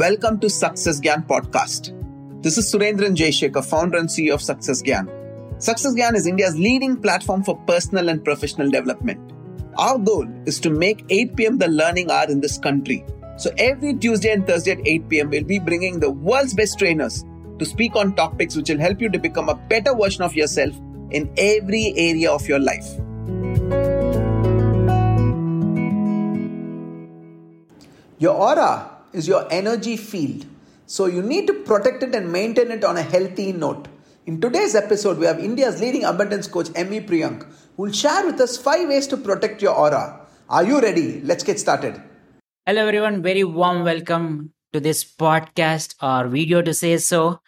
Welcome to Success Gyan podcast. This is Surendran Jayasekar, founder and CEO of Success Gyan. Success Gyan is India's leading platform for personal and professional development. Our goal is to make 8 p.m. the learning hour in this country. So every Tuesday and Thursday at 8 p.m., we'll be bringing the world's best trainers to speak on topics which will help you to become a better version of yourself in every area of your life. Your aura is your energy field. So you need to protect it and maintain it on a healthy note. In today's episode, we have India's leading abundance coach, M.V. Priyank, who will share with us five ways to protect your aura. Are you ready? Let's get started. Hello, everyone. Very warm welcome to this podcast or video to say so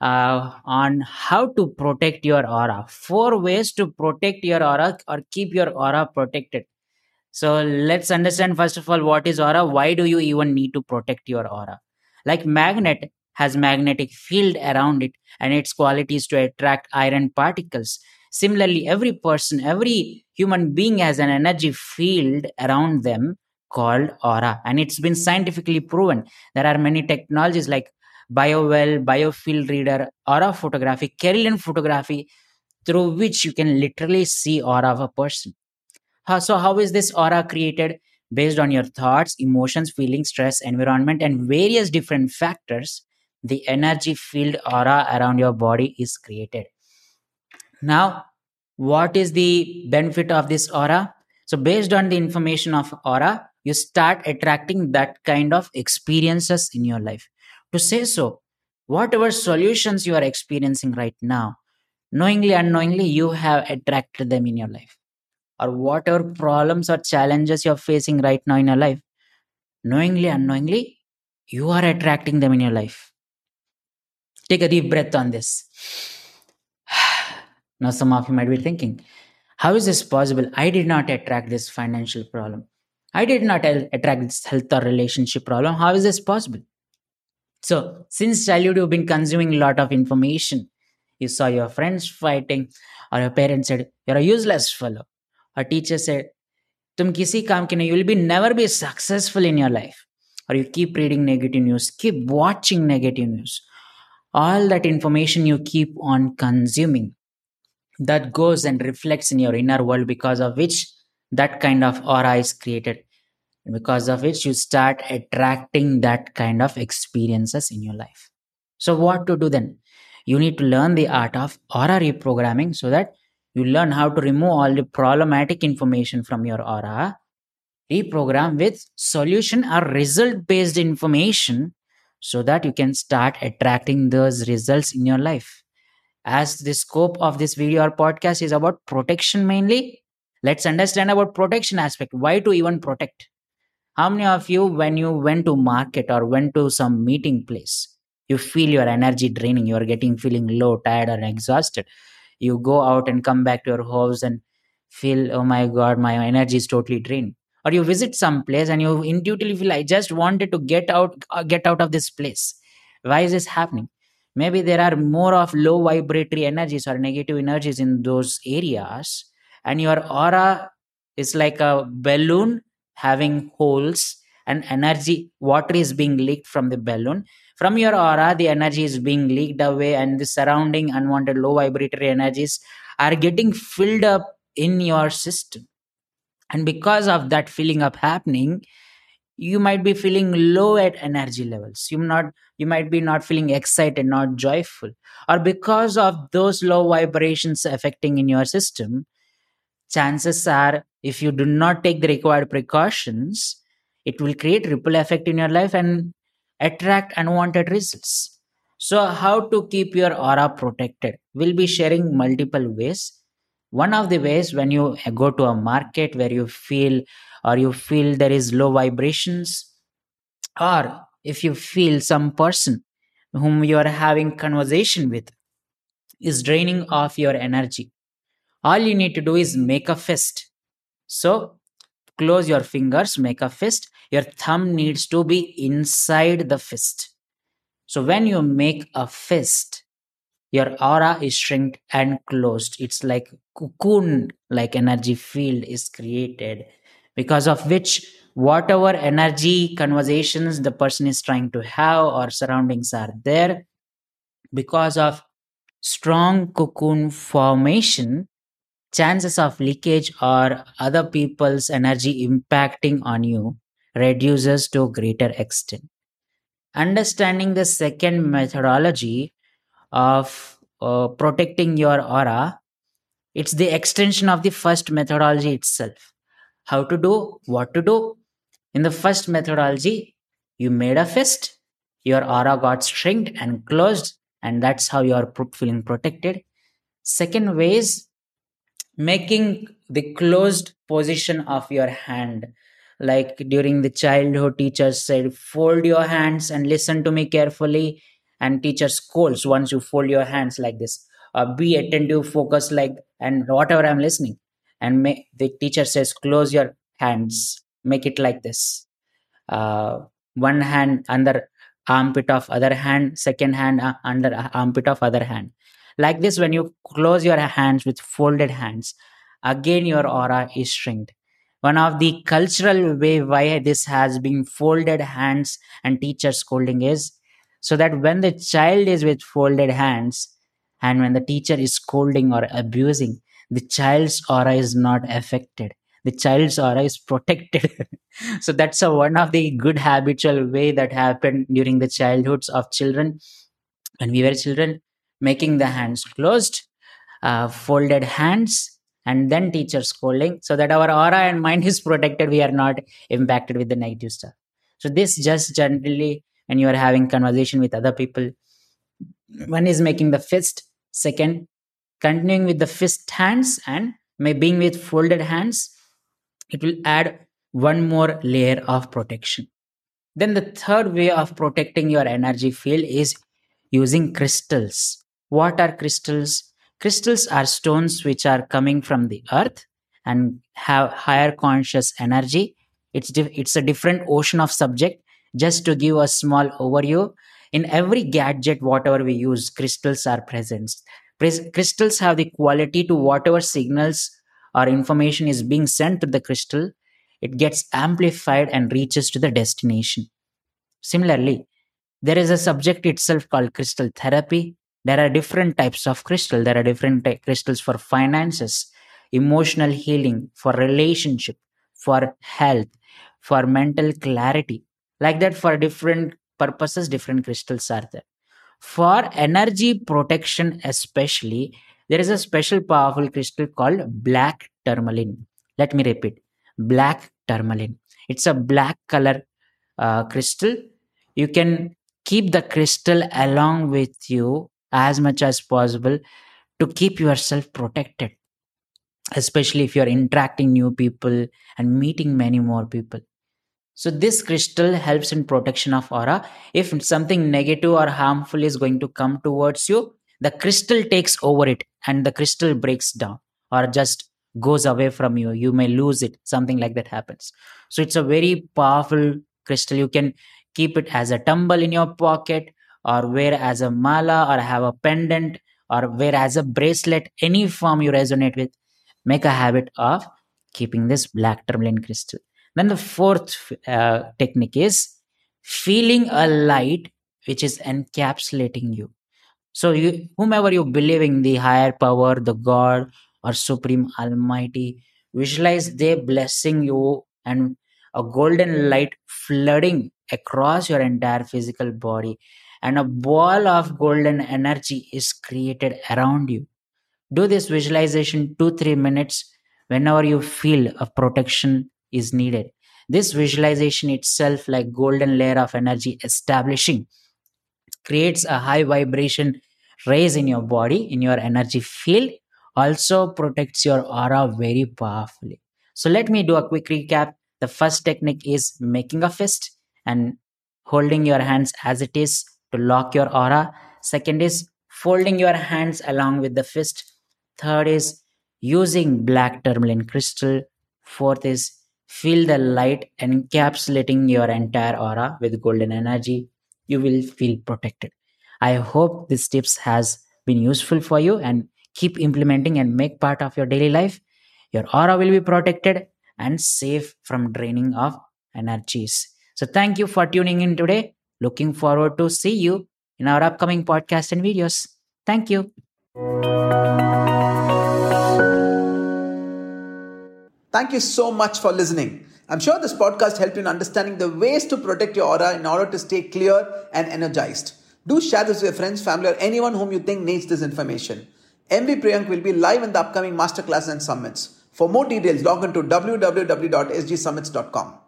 uh, on how to protect your aura. Four ways to protect your aura or keep your aura protected. So let's understand first of all what is aura. Why do you even need to protect your aura? Like magnet has magnetic field around it and its quality is to attract iron particles. Similarly, every person, every human being has an energy field around them called aura and it's been scientifically proven. There are many technologies like Bio-Well, biofield reader, aura photography, Kirlian photography through which you can literally see aura of a person so, how is this aura created? Based on your thoughts, emotions, feelings, stress, environment, and various different factors, the energy field aura around your body is created. Now, what is the benefit of this aura? So, based on the information of aura, you start attracting that kind of experiences in your life. To say so, whatever solutions you are experiencing right now, knowingly, unknowingly, you have attracted them in your life or whatever problems or challenges you're facing right now in your life, knowingly, unknowingly, you are attracting them in your life. Take a deep breath on this. now, some of you might be thinking, how is this possible? I did not attract this financial problem. I did not attract this health or relationship problem. How is this possible? So, since childhood, you've been consuming a lot of information. You saw your friends fighting, or your parents said, You're a useless fellow her teacher said tum kisi kaam nahi you will be never be successful in your life. Or you keep reading negative news keep watching negative news. All that information you keep on consuming that goes and reflects in your inner world because of which that kind of aura is created. Because of which you start attracting that kind of experiences in your life. So what to do then? You need to learn the art of aura reprogramming so that you learn how to remove all the problematic information from your aura, reprogram with solution or result based information so that you can start attracting those results in your life. As the scope of this video or podcast is about protection mainly, let's understand about protection aspect. Why to even protect? How many of you, when you went to market or went to some meeting place, you feel your energy draining, you are getting feeling low, tired, or exhausted? You go out and come back to your house and feel oh my god my energy is totally drained. Or you visit some place and you intuitively feel i just wanted to get out uh, get out of this place. Why is this happening? Maybe there are more of low vibratory energies or negative energies in those areas and your aura is like a balloon having holes and energy water is being leaked from the balloon from your aura the energy is being leaked away and the surrounding unwanted low vibratory energies are getting filled up in your system. And because of that filling up happening you might be feeling low at energy levels. You not you might be not feeling excited not joyful. Or because of those low vibrations affecting in your system chances are if you do not take the required precautions it will create ripple effect in your life and attract unwanted results. So, how to keep your aura protected? We'll be sharing multiple ways. One of the ways when you go to a market where you feel or you feel there is low vibrations, or if you feel some person whom you are having conversation with is draining off your energy, all you need to do is make a fist. So, close your fingers, make a fist, your thumb needs to be inside the fist. So when you make a fist, your aura is shrinked and closed. It's like cocoon like energy field is created because of which whatever energy conversations the person is trying to have or surroundings are there because of strong cocoon formation chances of leakage or other people's energy impacting on you reduces to a greater extent. Understanding the second methodology of uh, protecting your aura it's the extension of the first methodology itself. How to do what to do. In the first methodology you made a fist your aura got shrinked and closed and that's how you are feeling protected. Second way is making the closed position of your hand. Like during the childhood teachers said fold your hands and listen to me carefully. And teacher scolds once you fold your hands like this uh, be attentive focus like and whatever i'm listening. And the teacher says close your hands make it like this. Uh, one hand under armpit of other hand second hand uh, under armpit of other hand like this when you close your hands with folded hands again your hmm. aura is shrinked. One of the cultural way why this has been folded hands and teacher scolding is so that when the child is with folded hands and when the teacher is scolding or abusing the child's aura is not affected. The child's aura is protected. So that's a one of the good habitual way that happened during the childhoods of children. When we were children making the hands closed uh, folded hands and then teacher scolding so that our aura and mind is protected. We are not impacted with the negative stuff. So this just generally when you are having conversation with other people one is making the fist second continuing with the fist hands and may being with folded hands it will add one more layer of protection. Then the third way of protecting your energy field is using crystals what are crystals Crystals are stones which are coming from the earth and have higher conscious energy. It's, di- it's a different ocean of subject. Just to give a small overview, in every gadget, whatever we use, crystals are present. Pres- crystals have the quality to whatever signals or information is being sent to the crystal, it gets amplified and reaches to the destination. Similarly, there is a subject itself called crystal therapy there are different types of crystal. There are different ty- crystals for finances emotional healing for relationship for health for mental clarity. Like that for different purposes different crystals are there. For energy protection especially there is a special powerful crystal called black tourmaline. Let me repeat. Black tourmaline. It's a black color uh, crystal. You can keep the crystal along with you as much as possible to keep yourself protected especially if you're interacting new people and meeting many more people. So this crystal helps in protection of aura. If something negative or harmful is going to come towards you the crystal takes over it and the crystal breaks down or just goes away from you. You may lose it. Something like that happens. So it's a very powerful crystal. You can keep it as a tumble in your pocket or wear as a mala or have a pendant or wear as a bracelet, any form you resonate with, make a habit of keeping this black tourmaline crystal. Then the fourth uh, technique is feeling a light which is encapsulating you. So you, whomever you believe in the higher power, the God or Supreme Almighty, visualize they blessing you and a golden light flooding across your entire physical body and a ball of golden energy is created around you. Do this visualization 2 3 minutes whenever you feel a protection is needed. This visualization itself, like golden layer of energy establishing, creates a high vibration raise in your body, in your energy field, also protects your aura very powerfully. So let me do a quick recap. The first technique is making a fist and holding your hands as it is to lock your aura. Second is folding your hands along with the fist. Third is using black tourmaline crystal. Fourth is feel the light encapsulating your entire aura with golden energy. You will feel protected. I hope these tips has been useful for you and keep implementing and make part of your daily life. Your aura will be protected and safe from draining of energies. So thank you for tuning in today. Looking forward to see you in our upcoming podcast and videos. Thank you. Thank you so much for listening. I'm sure this podcast helped you in understanding the ways to protect your aura in order to stay clear and energized. Do share this with your friends, family, or anyone whom you think needs this information. MV Priyank will be live in the upcoming masterclass and summits. For more details, log on to www.sgsummits.com.